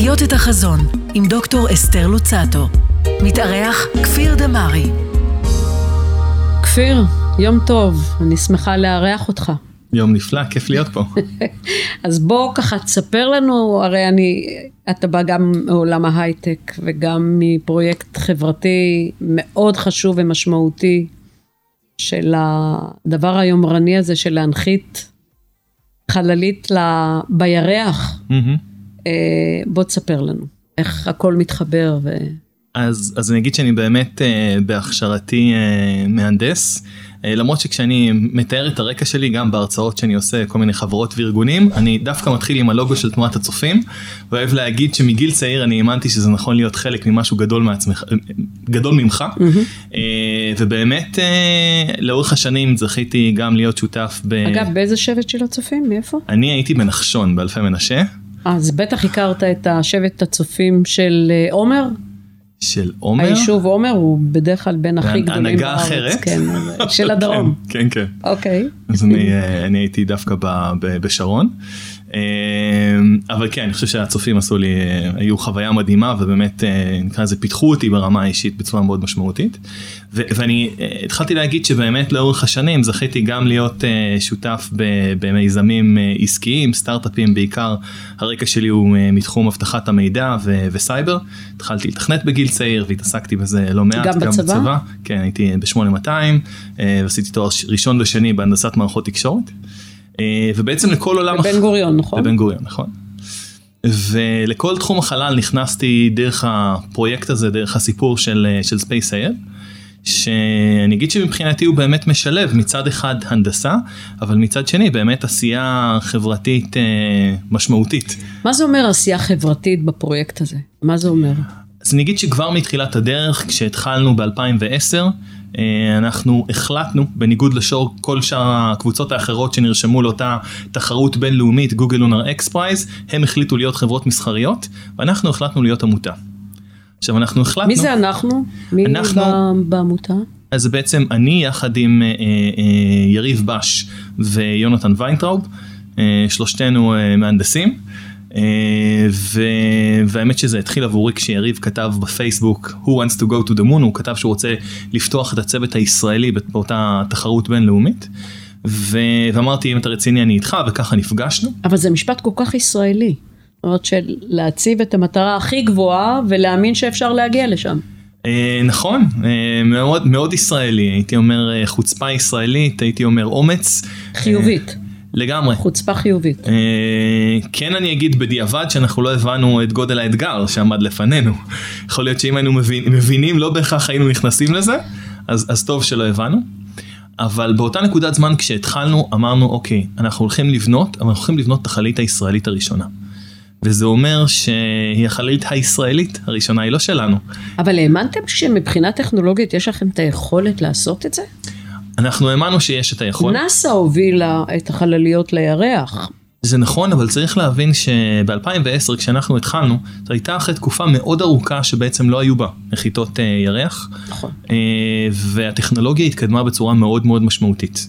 לחיות את החזון עם דוקטור אסתר לוצטו. מתארח כפיר דמארי. כפיר, יום טוב, אני שמחה לארח אותך. יום נפלא, כיף להיות פה. אז בוא ככה תספר לנו, הרי אני, אתה בא גם מעולם ההייטק וגם מפרויקט חברתי מאוד חשוב ומשמעותי של הדבר היומרני הזה של להנחית חללית. בירח. אה, בוא תספר לנו איך הכל מתחבר ו... אז, אז אני אגיד שאני באמת אה, בהכשרתי אה, מהנדס, למרות שכשאני מתאר את הרקע שלי גם בהרצאות שאני עושה כל מיני חברות וארגונים, אני דווקא מתחיל עם הלוגו של תנועת הצופים, ואוהב להגיד שמגיל צעיר אני האמנתי שזה נכון להיות חלק ממשהו גדול מעצמך, אה, גדול ממך, אה, ובאמת אה, לאורך השנים זכיתי גם להיות שותף ב... אגב, באיזה שבט של הצופים? מאיפה? אני הייתי בנחשון באלפי מנשה, אז בטח הכרת את השבט הצופים של אה, עומר? של עומר. היישוב עומר הוא בדרך כלל בין הכי בהנ- גדולים הנהגה בארץ. אחרת? כן, של הדרום. כן, כן. כן. אוקיי. אז אני, אה, אני הייתי דווקא בשרון. אה, אבל כן, אני חושב שהצופים עשו לי, אה, היו חוויה מדהימה ובאמת אה, נקרא לזה פיתחו אותי ברמה האישית בצורה מאוד משמעותית. ו- ואני אה, התחלתי להגיד שבאמת לאורך השנים זכיתי גם להיות שותף במיזמים עסקיים, סטארט-אפים בעיקר, הרקע שלי הוא מתחום אבטחת המידע ו- וסייבר. התחלתי לתכנת בגיל צעיר והתעסקתי בזה לא מעט, גם בצבא? כן, הייתי ב-8200, אה, ועשיתי תואר ראשון ושני בהנדסת מערכות תקשורת. אה, ובעצם לכל עולם... הח- בבן גוריון, נכון? בבן גוריון, נכון. ולכל תחום החלל נכנסתי דרך הפרויקט הזה, דרך הסיפור של, אה, של ספייס איי אל. שאני אגיד שמבחינתי הוא באמת משלב מצד אחד הנדסה, אבל מצד שני באמת עשייה חברתית אה, משמעותית. מה זה אומר עשייה חברתית בפרויקט הזה? מה זה אומר? אז אני אגיד שכבר מתחילת הדרך, כשהתחלנו ב-2010, אה, אנחנו החלטנו, בניגוד לשור כל שאר הקבוצות האחרות שנרשמו לאותה תחרות בינלאומית, Google Lunar XPRIZE, הם החליטו להיות חברות מסחריות, ואנחנו החלטנו להיות עמותה. עכשיו אנחנו החלטנו... מי זה אנחנו? מי אנחנו- בעמותה? אז בעצם אני יחד עם אה, אה, יריב בש ויונתן ויינטראוב, אה, שלושתנו אה, מהנדסים. אה, ו... והאמת שזה התחיל עבורי כשיריב כתב בפייסבוק who wants to go to the moon הוא כתב שהוא רוצה לפתוח את הצוות הישראלי באותה תחרות בינלאומית. ו... ואמרתי אם אתה רציני אני איתך וככה נפגשנו. אבל זה משפט כל כך ישראלי. זאת אומרת של להציב את המטרה הכי גבוהה ולהאמין שאפשר להגיע לשם. אה, נכון אה, מאוד מאוד ישראלי הייתי אומר אה, חוצפה ישראלית הייתי אומר אומץ. חיובית. אה, לגמרי. חוצפה חיובית. אה, כן אני אגיד בדיעבד שאנחנו לא הבנו את גודל האתגר שעמד לפנינו. יכול להיות שאם היינו מבין, מבינים לא בהכרח היינו נכנסים לזה, אז, אז טוב שלא הבנו. אבל באותה נקודת זמן כשהתחלנו אמרנו אוקיי אנחנו הולכים לבנות אבל אנחנו הולכים לבנות את החללית הישראלית הראשונה. וזה אומר שהיא החללית הישראלית הראשונה היא לא שלנו. אבל האמנתם שמבחינה טכנולוגית יש לכם את היכולת לעשות את זה? אנחנו האמנו שיש את היכולת. נאסא הובילה את החלליות לירח. זה נכון אבל צריך להבין שב-2010 כשאנחנו התחלנו זו הייתה אחרי תקופה מאוד ארוכה שבעצם לא היו בה נחיתות אה, ירח נכון. אה, והטכנולוגיה התקדמה בצורה מאוד מאוד משמעותית.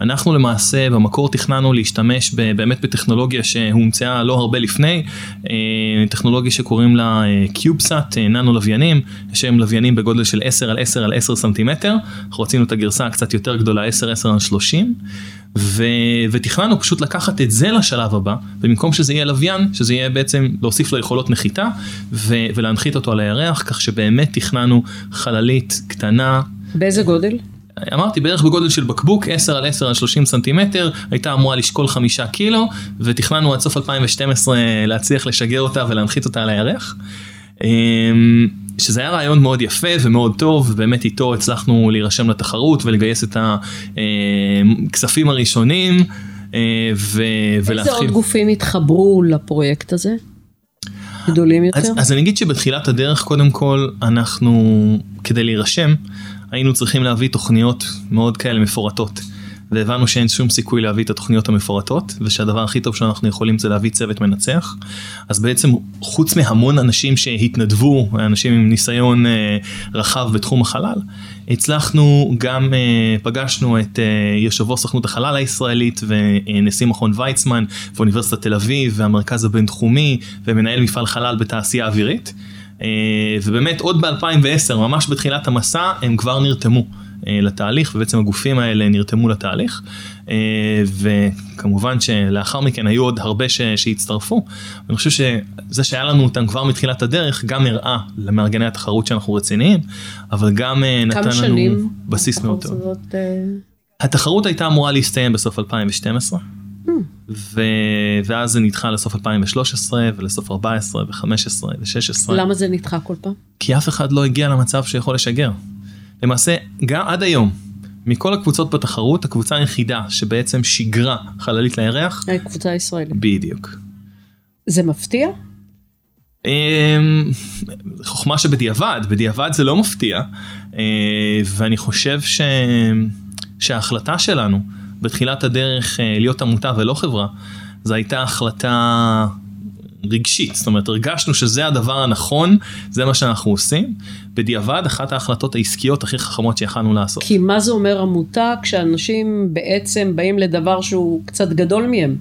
אנחנו למעשה במקור תכננו להשתמש באמת בטכנולוגיה שהומצאה לא הרבה לפני, אה, טכנולוגיה שקוראים לה קיובסאט, ננו לוויינים, יש היום לוויינים בגודל של 10 על 10 על 10 סנטימטר, אנחנו רצינו את הגרסה הקצת יותר גדולה 10 10 על 30. ו... ותכננו פשוט לקחת את זה לשלב הבא, ובמקום שזה יהיה לוויין, שזה יהיה בעצם להוסיף לו יכולות נחיתה ו... ולהנחית אותו על הירח, כך שבאמת תכננו חללית קטנה. באיזה גודל? אמרתי בערך בגודל של בקבוק 10 על 10 על 30 סנטימטר הייתה אמורה לשקול 5 קילו ותכננו עד סוף 2012 להצליח לשגר אותה ולהנחית אותה על הירח. אמ, שזה היה רעיון מאוד יפה ומאוד טוב ובאמת איתו הצלחנו להירשם לתחרות ולגייס את הכספים הראשונים אה, ו- איזה ולהתחיל. עוד גופים התחברו לפרויקט הזה? גדולים יותר? אז, אז אני אגיד שבתחילת הדרך קודם כל אנחנו כדי להירשם היינו צריכים להביא תוכניות מאוד כאלה מפורטות. והבנו שאין שום סיכוי להביא את התוכניות המפורטות, ושהדבר הכי טוב שאנחנו יכולים זה להביא צוות מנצח. אז בעצם חוץ מהמון אנשים שהתנדבו, אנשים עם ניסיון אה, רחב בתחום החלל, הצלחנו גם, אה, פגשנו את אה, יושב ראש סוכנות החלל הישראלית ונשיא מכון ויצמן ואוניברסיטת תל אביב והמרכז הבינתחומי ומנהל מפעל חלל בתעשייה אווירית. אה, ובאמת עוד ב-2010, ממש בתחילת המסע, הם כבר נרתמו. אה, לתהליך ובעצם הגופים האלה נרתמו לתהליך אה, וכמובן שלאחר מכן היו עוד הרבה ש... שהצטרפו. אני חושב שזה שהיה לנו אותם כבר מתחילת הדרך גם הראה למארגני התחרות שאנחנו רציניים אבל גם נתן לנו בסיס מאוד טוב. התחרות הייתה אמורה להסתיים בסוף 2012. Hmm. ו... ואז זה נדחה לסוף 2013 ולסוף 14 ו-15 ו-16. למה זה נדחה כל פעם? כי אף אחד לא הגיע למצב שיכול לשגר. למעשה, גם עד היום, מכל הקבוצות בתחרות, הקבוצה היחידה שבעצם שיגרה חללית לירח, קבוצה ישראלית. בדיוק. זה מפתיע? אמ, חוכמה שבדיעבד, בדיעבד זה לא מפתיע, אה, ואני חושב ש... שההחלטה שלנו בתחילת הדרך אה, להיות עמותה ולא חברה, זו הייתה החלטה רגשית, זאת אומרת הרגשנו שזה הדבר הנכון, זה מה שאנחנו עושים, בדיעבד אחת ההחלטות העסקיות הכי חכמות שיכלנו לעשות. כי מה זה אומר עמותה כשאנשים בעצם באים לדבר שהוא קצת גדול מהם?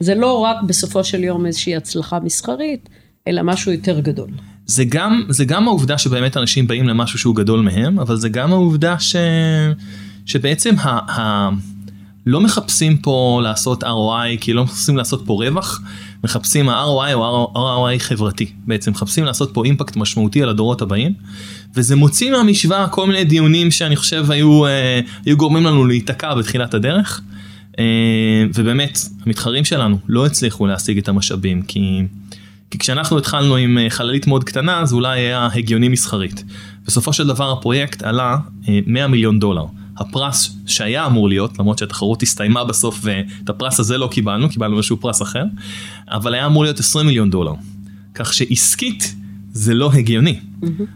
זה לא רק בסופו של יום איזושהי הצלחה מסחרית, אלא משהו יותר גדול. זה גם, זה גם העובדה שבאמת אנשים באים למשהו שהוא גדול מהם, אבל זה גם העובדה ש... שבעצם ה... ה... לא מחפשים פה לעשות ROI, כי לא מחפשים לעשות פה רווח, מחפשים ה-ROI או ROI חברתי, בעצם מחפשים לעשות פה אימפקט משמעותי על הדורות הבאים, וזה מוציא מהמשוואה כל מיני דיונים שאני חושב היו, אה, היו גורמים לנו להיתקע בתחילת הדרך, אה, ובאמת, המתחרים שלנו לא הצליחו להשיג את המשאבים, כי... כי כשאנחנו התחלנו עם אה, חללית מאוד קטנה, זה אולי היה הגיוני מסחרית. בסופו של דבר הפרויקט עלה אה, 100 מיליון דולר. הפרס שהיה אמור להיות, למרות שהתחרות הסתיימה בסוף ואת הפרס הזה לא קיבלנו, קיבלנו איזשהו פרס אחר, אבל היה אמור להיות 20 מיליון דולר. כך שעסקית זה לא הגיוני,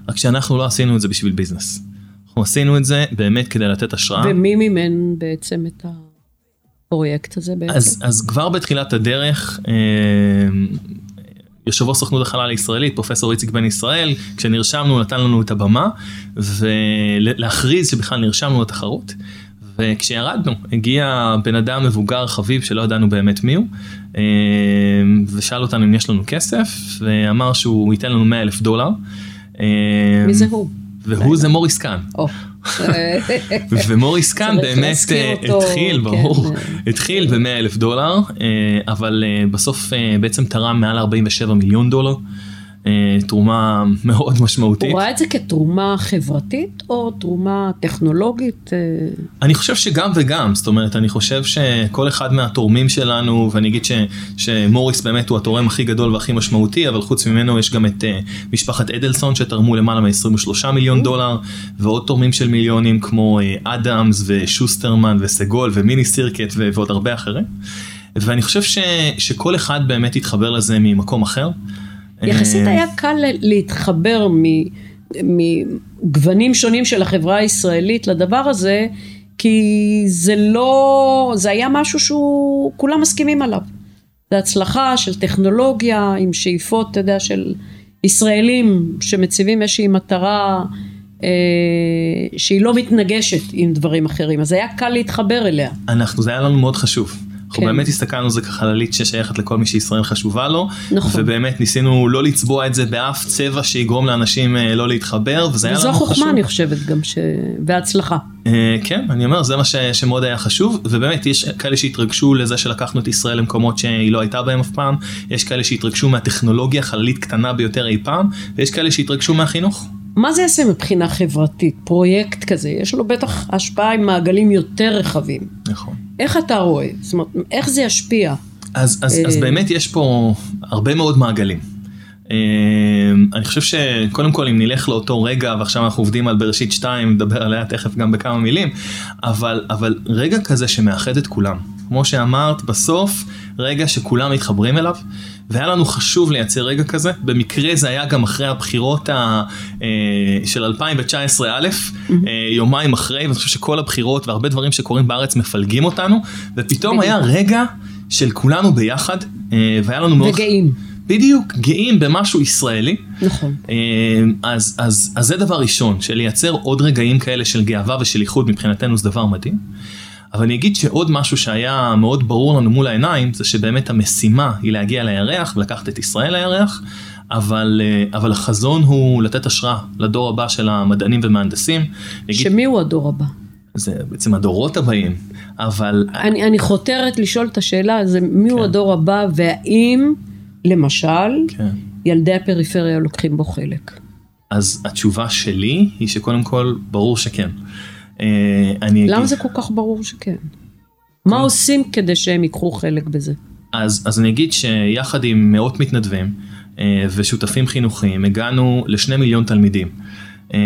רק שאנחנו לא עשינו את זה בשביל ביזנס. אנחנו עשינו את זה באמת כדי לתת השראה. ומי מימן בעצם את הפרויקט הזה בעצם? אז, אז כבר בתחילת הדרך, אה, יושב ראש סוכנות החלל הישראלית, פרופסור איציק בן ישראל, כשנרשמנו נתן לנו את הבמה, ולהכריז שבכלל נרשמנו לתחרות. וכשירדנו, הגיע בן אדם מבוגר חביב שלא ידענו באמת מי הוא, אה, ושאל אותנו אם יש לנו כסף, ואמר שהוא ייתן לנו 100 אלף דולר. אה, מי זה הוא? והוא זה מוריס קאן. או. ומוריס קאן באמת אה, התחיל, כן. ברור, התחיל ב-100 אלף דולר, אה, אבל אה, בסוף בעצם תרם מעל 47 מיליון דולר, תרומה מאוד משמעותית. הוא ראה את זה כתרומה חברתית או תרומה טכנולוגית? אה, אני חושב שגם וגם, זאת אומרת, אני חושב שכל אחד מהתורמים שלנו, ואני אגיד ש, שמוריס באמת הוא התורם הכי גדול והכי משמעותי, אבל חוץ ממנו יש גם את uh, משפחת אדלסון שתרמו למעלה מ-23 מיליון דולר, ועוד תורמים של מיליונים כמו אדמס ושוסטרמן וסגול ומיני סירקט ו- ועוד הרבה אחרים. ואני חושב ש, שכל אחד באמת התחבר לזה ממקום אחר. יחסית אה, היה קל להתחבר מגוונים שונים של החברה הישראלית לדבר הזה, כי זה לא, זה היה משהו שהוא, כולם מסכימים עליו. זה הצלחה של טכנולוגיה עם שאיפות, אתה יודע, של ישראלים שמציבים איזושהי מטרה אה, שהיא לא מתנגשת עם דברים אחרים, אז היה קל להתחבר אליה. אנחנו, זה היה לנו מאוד חשוב. אנחנו כן. באמת הסתכלנו זה כחללית ששייכת לכל מי שישראל חשובה לו, נכון. ובאמת ניסינו לא לצבוע את זה באף צבע שיגרום לאנשים אה, לא להתחבר, וזה היה וזו לנו חשוב. החוכמה, אני חושבת, גם ש... והצלחה. אה, כן, אני אומר, זה מה ש, שמאוד היה חשוב, ובאמת יש כאלה שהתרגשו לזה שלקחנו את ישראל למקומות שהיא לא הייתה בהם אף פעם, יש כאלה שהתרגשו מהטכנולוגיה החללית קטנה ביותר אי פעם, ויש כאלה שהתרגשו מהחינוך. מה זה יעשה מבחינה חברתית? פרויקט כזה, יש לו בטח השפעה עם מעגלים יותר רחבים. נכון. איך אתה רואה? זאת אומרת, איך זה ישפיע? אז, אז, אז אה. באמת יש פה הרבה מאוד מעגלים. אה, אני חושב שקודם כל אם נלך לאותו רגע ועכשיו אנחנו עובדים על בראשית 2 נדבר עליה תכף גם בכמה מילים אבל אבל רגע כזה שמאחד את כולם כמו שאמרת, בסוף רגע שכולם מתחברים אליו, והיה לנו חשוב לייצר רגע כזה, במקרה זה היה גם אחרי הבחירות ה, אה, של 2019 א', אה, יומיים אחרי, ואני חושב שכל הבחירות והרבה דברים שקורים בארץ מפלגים אותנו, ופתאום היה רגע של כולנו ביחד, אה, והיה לנו מאוד... וגאים. בדיוק, גאים במשהו ישראלי. נכון. אה, אז, אז, אז זה דבר ראשון, שלייצר עוד רגעים כאלה של גאווה ושל איחוד מבחינתנו זה דבר מדהים. אבל אני אגיד שעוד משהו שהיה מאוד ברור לנו מול העיניים, זה שבאמת המשימה היא להגיע לירח ולקחת את ישראל לירח, אבל, אה, אבל החזון הוא לתת השראה לדור הבא של המדענים ומהנדסים. שמי הוא הדור הבא? זה בעצם הדורות הבאים, אבל אני, אני חותרת לשאול את השאלה, זה מי הוא כן. הדור הבא, והאם, למשל, כן. ילדי הפריפריה לוקחים בו חלק? אז התשובה שלי היא שקודם כל ברור שכן. אה, אני למה אגיד- זה כל כך ברור שכן? מה עושים כדי שהם ייקחו חלק בזה? אז, אז אני אגיד שיחד עם מאות מתנדבים אה, ושותפים חינוכיים הגענו לשני מיליון תלמידים. אה,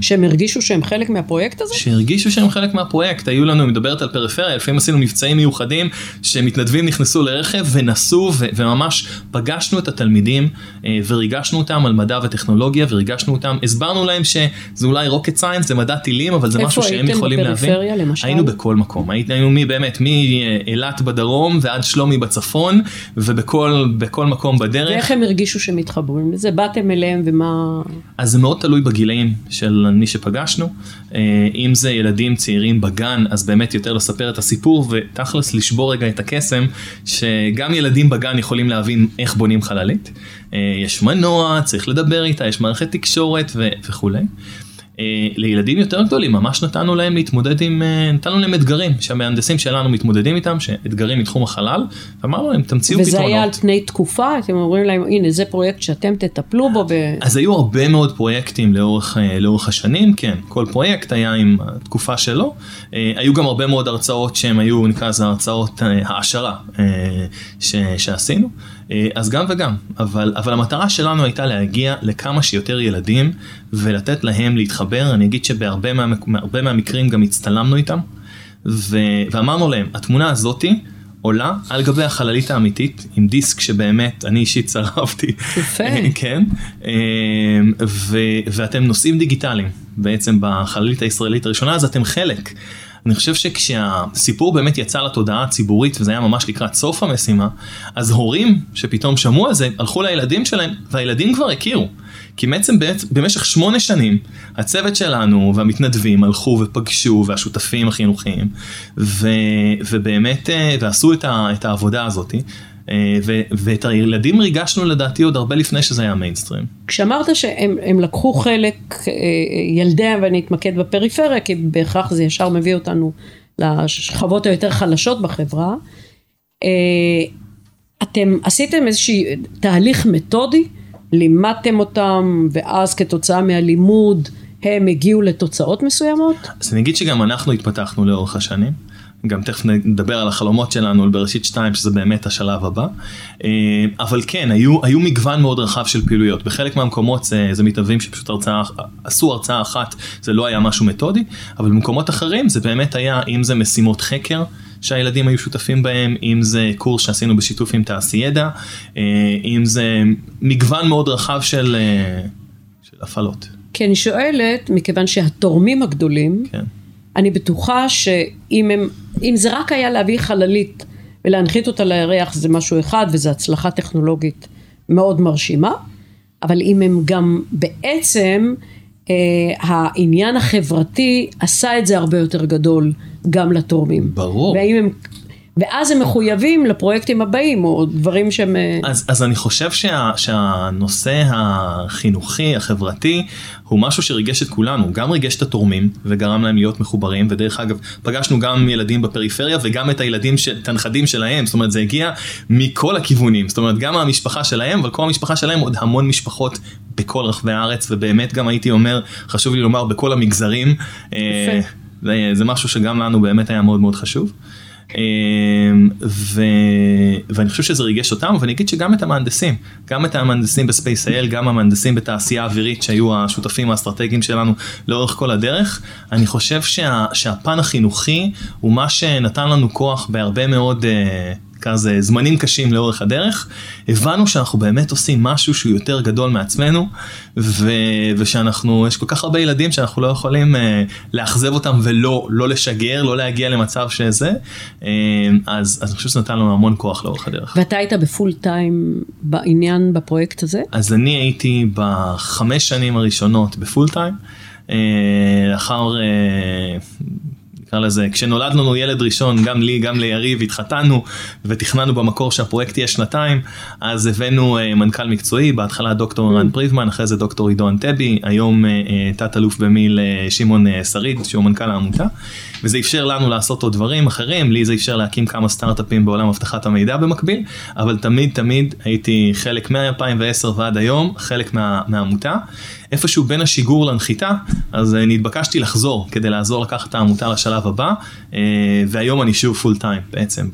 שהם הרגישו שהם חלק מהפרויקט הזה? שהרגישו שהם חלק מהפרויקט, היו לנו, מדברת על פריפריה, לפעמים עשינו מבצעים מיוחדים שמתנדבים נכנסו לרכב ונסעו ו- וממש פגשנו את התלמידים אה, וריגשנו אותם על מדע וטכנולוגיה וריגשנו אותם, הסברנו להם שזה אולי rocket science, זה מדע טילים, אבל זה איפה משהו שהם הייתם יכולים להבין. בפריפריה, למשל? היינו בכל מקום, היינו מי באמת, מאילת בדרום ועד שלומי בצפון ובכל בכל מקום בדרך. ואיך הם הרגישו שהם מתחברים לזה? באתם אליהם ומה... אז זה מאוד תלוי בגילאים של מי שפגשנו. אה, אם זה ילדים צעירים בגן, אז באמת יותר לספר את הסיפור ותכלס לשבור רגע את הקסם, שגם ילדים בגן יכולים להבין איך בונים חללית. אה, יש מנוע, צריך לדבר איתה, יש מערכת תקשורת ו- וכולי. אה, לילדים יותר גדולים ממש נתנו להם להתמודד עם, אה, נתנו להם אתגרים שהמהנדסים שלנו מתמודדים איתם, שאתגרים מתחום החלל, ואמרנו להם תמציאו וזה פתרונות. היה על פני תקופה? אתם אומרים להם, הנה, זה פרויקט שאתם תטפלו בו, ו... אז היו הרבה מאוד פרויקטים לאורך, אה, לאורך השנים, כן, כל פרויקט היה עם התקופה שלו. היו גם הרבה מאוד הרצאות שהן היו, נקרא לזה הרצאות העשרה ש, שעשינו. אה, אז גם וגם, אבל, אבל המטרה שלנו הייתה להגיע לכמה שיותר ילדים ולתת להם להתחבר. אני אגיד שבהרבה מה, מהמקרים גם הצטלמנו איתם, ו, ואמרנו להם, התמונה הזאתי עולה על גבי החללית האמיתית, עם דיסק שבאמת אני אישית צרבתי. יפה. כן, אמ, ו, ואתם נושאים דיגיטליים בעצם בחללית הישראלית הראשונה, אז אתם חלק. אני חושב שכשהסיפור באמת יצא לתודעה הציבורית וזה היה ממש לקראת סוף המשימה, אז הורים שפתאום שמעו על זה הלכו לילדים שלהם והילדים כבר הכירו. כי בעצם במשך שמונה שנים הצוות שלנו והמתנדבים הלכו ופגשו והשותפים החינוכיים ו, ובאמת אה, ועשו את, ה, את העבודה הזאתי. אה, ו- ואת הילדים ריגשנו לדעתי עוד הרבה לפני שזה היה מיינסטרים. כשאמרת שהם הם לקחו חלק, אה, ילדי, ואני אתמקד בפריפריה, כי בהכרח זה ישר מביא אותנו לשכבות היותר חלשות בחברה, אה, אתם עשיתם איזשהו תהליך מתודי, לימדתם אותם, ואז כתוצאה מהלימוד הם הגיעו לתוצאות מסוימות? אז אני אגיד שגם אנחנו התפתחנו לאורך השנים. גם תכף נדבר על החלומות שלנו על בראשית 2 שזה באמת השלב הבא. אה, אבל כן, היו, היו מגוון מאוד רחב של פעילויות. בחלק מהמקומות זה, זה מתאבים שפשוט הרצאה, עשו הרצאה אחת, זה לא היה משהו מתודי, אבל במקומות אחרים זה באמת היה, אם זה משימות חקר. שהילדים היו שותפים בהם, אם זה קורס שעשינו בשיתוף עם תעשיידע, אה, אם זה מגוון מאוד רחב של, אה, של הפעלות. כי אני שואלת, מכיוון שהתורמים הגדולים, כן. אני בטוחה שאם הם, אם זה רק היה להביא חללית ולהנחית אותה לירח זה משהו אחד וזו הצלחה טכנולוגית מאוד מרשימה, אבל אם הם גם בעצם אה, העניין החברתי עשה את זה הרבה יותר גדול גם לתורמים. ברור. והאם הם, ואז הם מחויבים לפרויקטים הבאים או דברים שהם... אה, אז, אז אני חושב שה, שהנושא החינוכי, החברתי, הוא משהו שריגש את כולנו, גם ריגש את התורמים וגרם להם להיות מחוברים, ודרך אגב, פגשנו גם ילדים בפריפריה וגם את הילדים, של, את הנכדים שלהם, זאת אומרת זה הגיע מכל הכיוונים, זאת אומרת גם המשפחה שלהם, אבל כל המשפחה שלהם עוד המון משפחות בכל רחבי הארץ, ובאמת גם הייתי אומר, חשוב לי לומר, בכל המגזרים. אה, זה, זה משהו שגם לנו באמת היה מאוד מאוד חשוב. אמ, ו... ואני חושב שזה ריגש אותם, ואני אגיד שגם את המהנדסים, גם את המהנדסים בספייס.איי.אל, גם המהנדסים בתעשייה האווירית שהיו השותפים האסטרטגיים שלנו לאורך כל הדרך, אני חושב שה... שהפן החינוכי הוא מה שנתן לנו כוח בהרבה מאוד... אה, כזה זמנים קשים לאורך הדרך, הבנו שאנחנו באמת עושים משהו שהוא יותר גדול מעצמנו, ו... ושאנחנו, יש כל כך הרבה ילדים שאנחנו לא יכולים uh, לאכזב אותם ולא לא לשגר, לא להגיע למצב שזה, uh, אז, אז אני חושב שזה נתן לנו המון כוח לאורך הדרך. ואתה היית בפול טיים בעניין, בפרויקט הזה? אז אני הייתי בחמש שנים הראשונות בפול טיים. Uh, לאחר uh, נקרא לזה, כשנולד לנו ילד ראשון, גם לי, גם ליריב, התחתנו ותכננו במקור שהפרויקט יהיה שנתיים, אז הבאנו uh, מנכ"ל מקצועי, בהתחלה דוקטור רן פריבמן, אחרי זה דוקטור עידו אנטבי, היום uh, uh, תת אלוף במיל uh, שמעון uh, שריד, שהוא מנכ"ל העמותה, וזה אפשר לנו לעשות עוד דברים אחרים, לי זה אפשר להקים כמה סטארט-אפים בעולם אבטחת המידע במקביל, אבל תמיד תמיד הייתי חלק מ-2010 ועד היום, חלק מה, מהעמותה. איפשהו בין השיגור לנחיתה, אז נתבקשתי לחזור כדי לעזור לקחת את העמותה לשלב הבא, והיום אני שוב פול טיים בעצם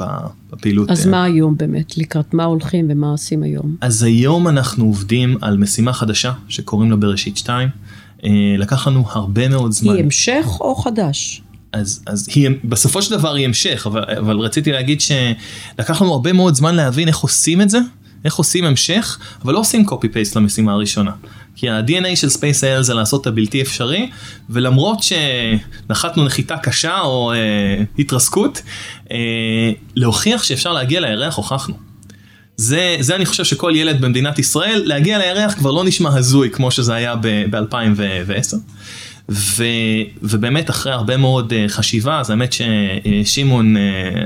בפעילות. אז מה היום באמת? לקראת מה הולכים ומה עושים היום? אז היום אנחנו עובדים על משימה חדשה שקוראים לה בראשית 2. לקח לנו הרבה מאוד זמן. היא המשך או חדש? אז, אז היא בסופו של דבר היא המשך, אבל, אבל רציתי להגיד שלקח לנו הרבה מאוד זמן להבין איך עושים את זה, איך עושים המשך, אבל לא עושים copy paste למשימה הראשונה. כי ה-DNA של SpaceL זה לעשות את הבלתי אפשרי, ולמרות שנחתנו נחיתה קשה או אה, התרסקות, אה, להוכיח שאפשר להגיע לירח הוכחנו. זה, זה אני חושב שכל ילד במדינת ישראל, להגיע לירח כבר לא נשמע הזוי כמו שזה היה ב-2010. ו, ובאמת אחרי הרבה מאוד uh, חשיבה, אז האמת ששמעון, uh,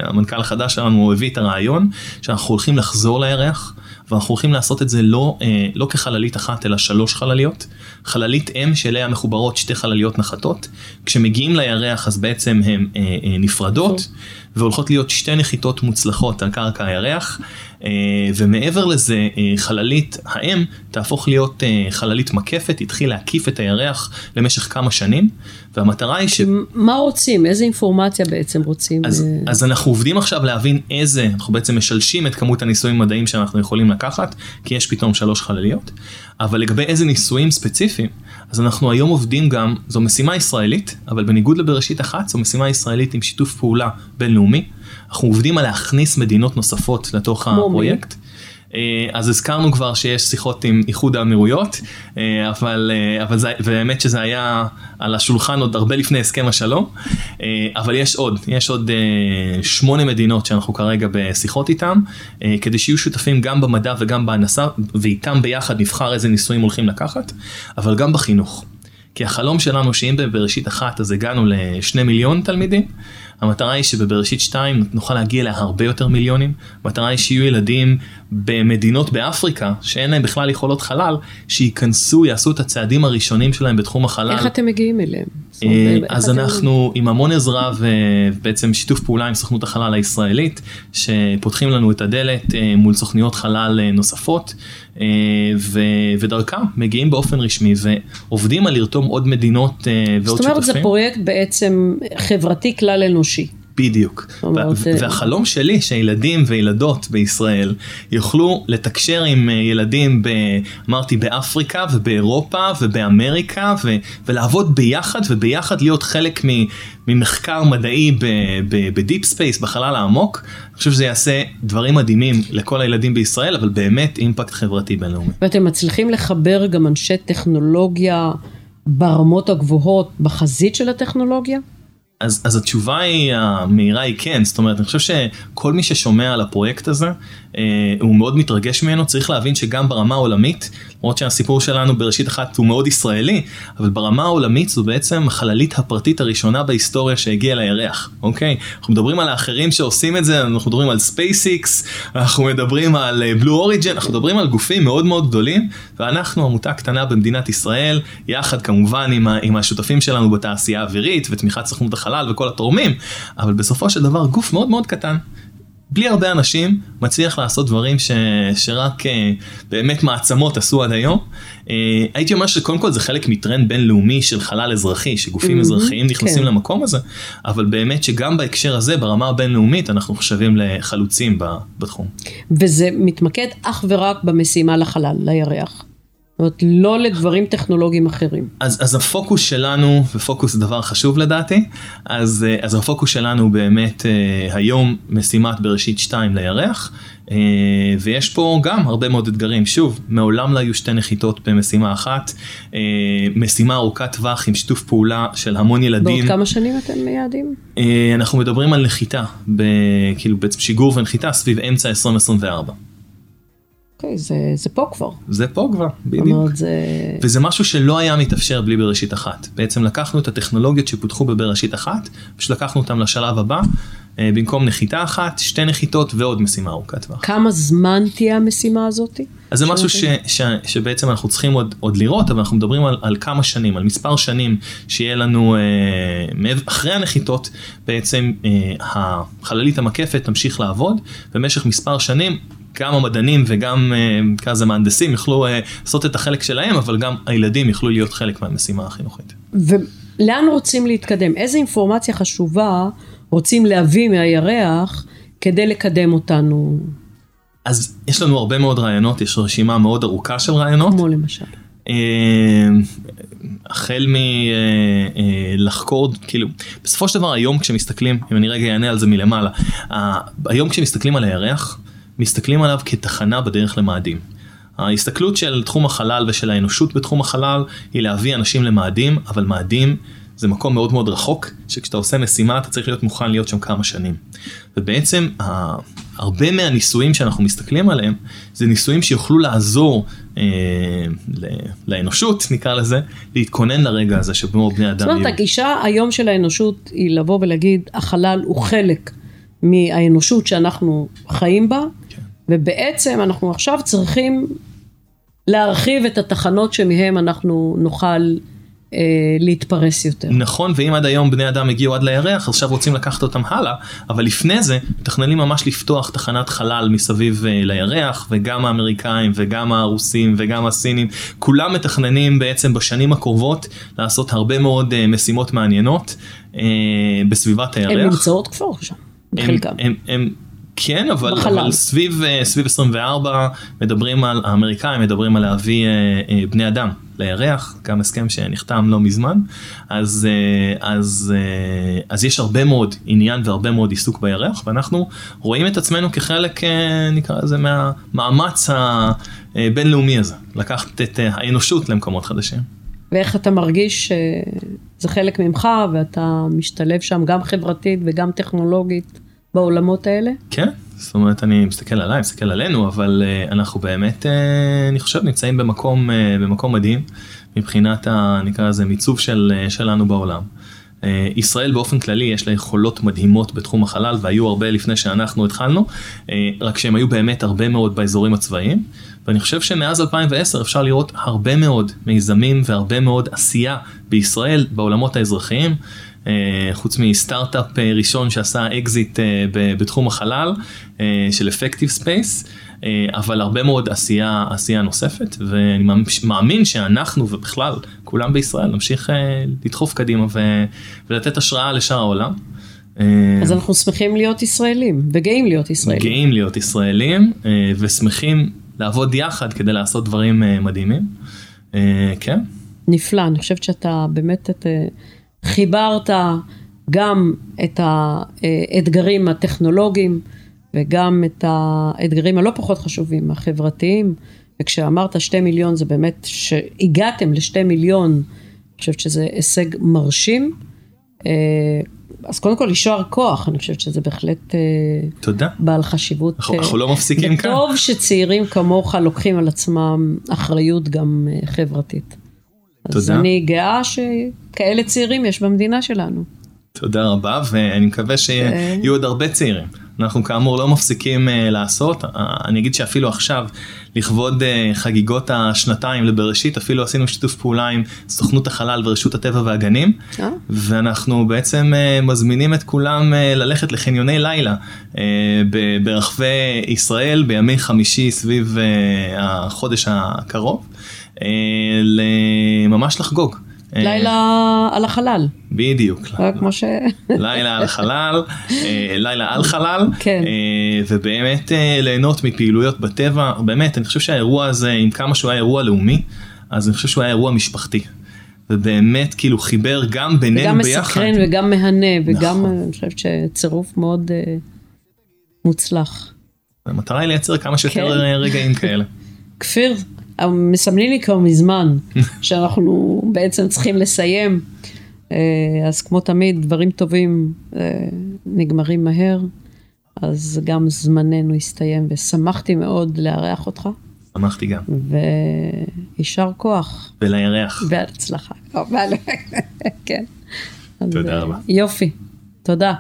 המנכ"ל החדש שלנו, הביא את הרעיון שאנחנו הולכים לחזור לירח. ואנחנו הולכים לעשות את זה לא, אה, לא כחללית אחת, אלא שלוש חלליות. חללית אם שאליה מחוברות שתי חלליות נחתות. כשמגיעים לירח אז בעצם הן אה, אה, נפרדות, והולכות להיות שתי נחיתות מוצלחות על קרקע הירח. ומעבר לזה, חללית האם תהפוך להיות חללית מקפת, התחיל להקיף את הירח למשך כמה שנים, והמטרה היא ש... מה רוצים? איזה אינפורמציה בעצם רוצים? אז, אז אנחנו עובדים עכשיו להבין איזה, אנחנו בעצם משלשים את כמות הניסויים המדעיים שאנחנו יכולים לקחת, כי יש פתאום שלוש חלליות, אבל לגבי איזה ניסויים ספציפיים, אז אנחנו היום עובדים גם, זו משימה ישראלית, אבל בניגוד לבראשית אחת, זו משימה ישראלית עם שיתוף פעולה בינלאומי. אנחנו עובדים על להכניס מדינות נוספות לתוך הפרויקט. אה, אז הזכרנו כבר שיש שיחות עם איחוד האמירויות, אה, אבל, אה, אבל זה, באמת שזה היה על השולחן עוד הרבה לפני הסכם השלום, אבל יש עוד, יש עוד שמונה מדינות שאנחנו כרגע בשיחות איתם, כדי שיהיו שותפים גם במדע וגם בהנדסה, ואיתם ביחד נבחר איזה ניסויים הולכים לקחת, אבל גם בחינוך. כי החלום שלנו שאם בבראשית אחת אז הגענו לשני מיליון תלמידים, המטרה היא שבבראשית 2 נוכל להגיע להרבה יותר מיליונים. המטרה היא שיהיו ילדים במדינות באפריקה שאין להם בכלל יכולות חלל, שייכנסו, יעשו את הצעדים הראשונים שלהם בתחום החלל. איך אתם מגיעים אליהם? אה, אז אנחנו עם המון עזרה ובעצם שיתוף פעולה עם סוכנות החלל הישראלית, שפותחים לנו את הדלת אה, מול סוכניות חלל אה, נוספות, ודרכם מגיעים באופן רשמי ועובדים על לרתום עוד מדינות ועוד שותפים. זאת אומרת זה פרויקט בעצם חברתי כלל אנושי. בדיוק. והחלום שלי שילדים וילדות בישראל יוכלו לתקשר עם אה, ילדים, ב, אמרתי, באפריקה ובאירופה ובאמריקה ו, ולעבוד ביחד וביחד להיות חלק ממחקר מדעי ב deep space, בחלל העמוק. אני חושב שזה יעשה דברים מדהימים לכל הילדים בישראל, אבל באמת אימפקט חברתי בינלאומי. ואתם מצליחים לחבר גם אנשי טכנולוגיה ברמות הגבוהות בחזית של הטכנולוגיה? אז, אז התשובה היא המהירה היא כן, זאת אומרת אני חושב שכל מי ששומע על הפרויקט הזה אה, הוא מאוד מתרגש ממנו, צריך להבין שגם ברמה העולמית, למרות שהסיפור שלנו בראשית אחת הוא מאוד ישראלי, אבל ברמה העולמית זו בעצם החללית הפרטית הראשונה בהיסטוריה שהגיעה לירח, אוקיי? אנחנו מדברים על האחרים שעושים את זה, אנחנו מדברים על SpaceX, אנחנו מדברים על בלו uh, אוריג'ן, אנחנו מדברים על גופים מאוד מאוד גדולים, ואנחנו עמותה קטנה במדינת ישראל, יחד כמובן עם, עם השותפים שלנו בתעשייה האווירית ותמיכת סוכנות החלל וכל התורמים, אבל בסופו של דבר גוף מאוד מאוד קטן. בלי הרבה אנשים מצליח לעשות דברים ש, שרק אה, באמת מעצמות עשו עד היום. אה, הייתי אומר שקודם כל זה חלק מטרנד בינלאומי של חלל אזרחי, שגופים Mhm, אזרחיים נכנסים כן. למקום הזה, אבל באמת שגם בהקשר הזה ברמה הבינלאומית אנחנו נחשבים לחלוצים בתחום. וזה מתמקד אך ורק במשימה לחלל, לירח. זאת אומרת, לא לדברים טכנולוגיים אחרים. אז, אז הפוקוס שלנו, ופוקוס זה דבר חשוב לדעתי, אז, אה, אז הפוקוס שלנו באמת אה, היום משימת בראשית 2 לירח, אה, ויש פה גם הרבה מאוד אתגרים. שוב, מעולם לא היו שתי נחיתות במשימה אחת, משימה ארוכת טווח עם שיתוף פעולה של המון ילדים. בעוד כמה שנים אתם מייעדים? אנחנו מדברים על נחיתה, ב, כאילו בעצם שיגור ונחיתה סביב אמצע 2024. אוקיי, זה, זה פה כבר. זה פה כבר, בדיוק. זה... וזה משהו שלא היה מתאפשר בלי בראשית אחת. בעצם לקחנו את הטכנולוגיות שפותחו בבראשית אחת, פשוט לקחנו אותם לשלב הבא, אה, במקום נחיתה אחת, שתי נחיתות ועוד משימה ארוכת טווח. כמה זמן תהיה המשימה הזאת? אז זה משהו ש, ש, שבעצם אנחנו צריכים עוד, עוד לראות, אבל אנחנו מדברים על, על כמה שנים, על מספר שנים שיהיה לנו, אה, אחרי הנחיתות, בעצם אה, החללית המקפת תמשיך לעבוד, במשך מספר שנים. גם המדענים וגם אה, נקרא לזה מהנדסים יוכלו אה, לעשות את החלק שלהם, אבל גם הילדים יוכלו להיות חלק מהמשימה החינוכית. ולאן רוצים להתקדם? איזה אינפורמציה חשובה רוצים להביא מהירח כדי לקדם אותנו, אז יש לנו הרבה מאוד רעיונות, יש רשימה מאוד ארוכה של רעיונות. כמו למשל? אה, החל מלחקור, כאילו, בסופו של דבר היום כשמסתכלים, אם אני רגע אענה על זה מלמעלה, היום כשמסתכלים על הירח, מסתכלים עליו כתחנה בדרך למאדים. ההסתכלות של תחום החלל ושל האנושות בתחום החלל היא להביא אנשים למאדים, אבל מאדים זה מקום מאוד מאוד רחוק, שכשאתה עושה משימה אתה צריך להיות מוכן להיות שם כמה שנים. ובעצם הרבה מהניסויים שאנחנו מסתכלים עליהם, זה ניסויים שיוכלו לעזור אה, לאנושות, נקרא לזה, להתכונן לרגע הזה שבו בני אדם זאת אומרת, יהיו. הגישה היום של האנושות היא לבוא ולהגיד, החלל הוא חלק מהאנושות שאנחנו חיים בה. ובעצם אנחנו עכשיו צריכים להרחיב את התחנות שמהם אנחנו נוכל אה, להתפרס יותר. נכון, ואם עד היום בני אדם הגיעו עד לירח, עכשיו רוצים לקחת אותם הלאה, אבל לפני זה מתכננים ממש לפתוח תחנת חלל מסביב אה, לירח, וגם האמריקאים וגם הרוסים וגם הסינים, כולם מתכננים בעצם בשנים הקרובות לעשות הרבה מאוד אה, משימות מעניינות אה, בסביבת הירח. הן נמצאות כבר שם, הם, בחלקם. הם, הם, כן, אבל, בחלל. אבל סביב, אה, סביב 24 מדברים על, האמריקאים מדברים על להביא אה, אה, בני אדם לירח, גם הסכם שנחתם לא מזמן, אז, אז, אז יש הרבה מאוד עניין והרבה מאוד עיסוק בירח, ואנחנו רואים את עצמנו כחלק, נקרא לזה, מהמאמץ הבינלאומי הזה, לקחת את האנושות למקומות חדשים. ואיך אתה מרגיש שזה חלק ממך ואתה משתלב שם גם חברתית וגם טכנולוגית בעולמות האלה? כן, זאת אומרת אני מסתכל עליי, מסתכל עלינו, אבל uh, אנחנו באמת, uh, אני חושב, נמצאים במקום, uh, במקום מדהים מבחינת, ה, נקרא לזה, מיצוב של, uh, שלנו בעולם. Uh, ישראל באופן כללי יש לה יכולות מדהימות בתחום החלל והיו הרבה לפני שאנחנו התחלנו, uh, רק שהם היו באמת הרבה מאוד באזורים הצבאיים. ואני חושב שמאז 2010 אפשר לראות הרבה מאוד מיזמים והרבה מאוד עשייה בישראל בעולמות האזרחיים. אה, חוץ מסטארט-אפ אה, ראשון שעשה אקזיט אה, בתחום החלל של Effective Space, אבל הרבה מאוד עשייה, עשייה נוספת, ואני מאמין- שאנחנו ובכלל כולם בישראל נמשיך לדחוף קדימה ו- ולתת השראה לשאר העולם. אז אנחנו שמחים להיות ישראלים וגאים להיות ישראלים. גאים להיות ישראלים ושמחים לעבוד יחד כדי לעשות דברים מדהימים. כן, נפלא, אני חושבת שאתה באמת את, חיברת גם את האתגרים הטכנולוגיים וגם את האתגרים הלא פחות חשובים, החברתיים. וכשאמרת שתי מיליון זה באמת, שהגעתם לשתי מיליון, אני חושבת שזה הישג מרשים. אה, אז קודם כל יישר כוח, אני חושבת שזה בהחלט אה, תודה. בעל חשיבות. אנחנו- אה, אנחנו לא מפסיקים כאן. וטוב שצעירים כמוך לוקחים על עצמם אחריות גם אה, חברתית. אז תודה. אני גאה שכאלה צעירים יש במדינה שלנו. תודה רבה ואני מקווה שיהיו עוד הרבה צעירים אנחנו כאמור לא מפסיקים uh, לעשות, uh, אני אגיד שאפילו עכשיו, לכבוד uh, חגיגות השנתיים לבראשית, אפילו עשינו שיתוף פעולה עם סוכנות החלל ורשות הטבע והגנים, אה? ואנחנו בעצם uh, מזמינים את כולם uh, ללכת לחניוני לילה uh, ב- ברחבי ישראל בימי חמישי סביב uh, החודש הקרוב, ממש לחגוג. אה, לילה על החלל, בדיוק. אה, כמו ש... לילה על חלל, אה, לילה על חלל, כן. אה, ובאמת אה, ליהנות מפעילויות בטבע, באמת אני חושב שהאירוע הזה, עם כמה שהוא היה אירוע לאומי, אז אני חושב שהוא היה אירוע משפחתי. ובאמת כאילו חיבר גם בינינו וגם ביחד. מסקרן וגם מהנה, וגם נכון. אני חושבת שצירוף מאוד אה, מוצלח. המטרה היא לייצר כמה שיותר כן. אה, רגעים כאלה. כפיר, מסמנים לי כבר מזמן שאנחנו בעצם צריכים לסיים. אה, אז כמו תמיד, דברים טובים אה, נגמרים מהר, אז גם זמננו הסתיים, ושמחתי מאוד לארח אותך, שמחתי גם. ויישר כוח, ולירח. בהצלחה. כן. תודה רבה. יופי, תודה.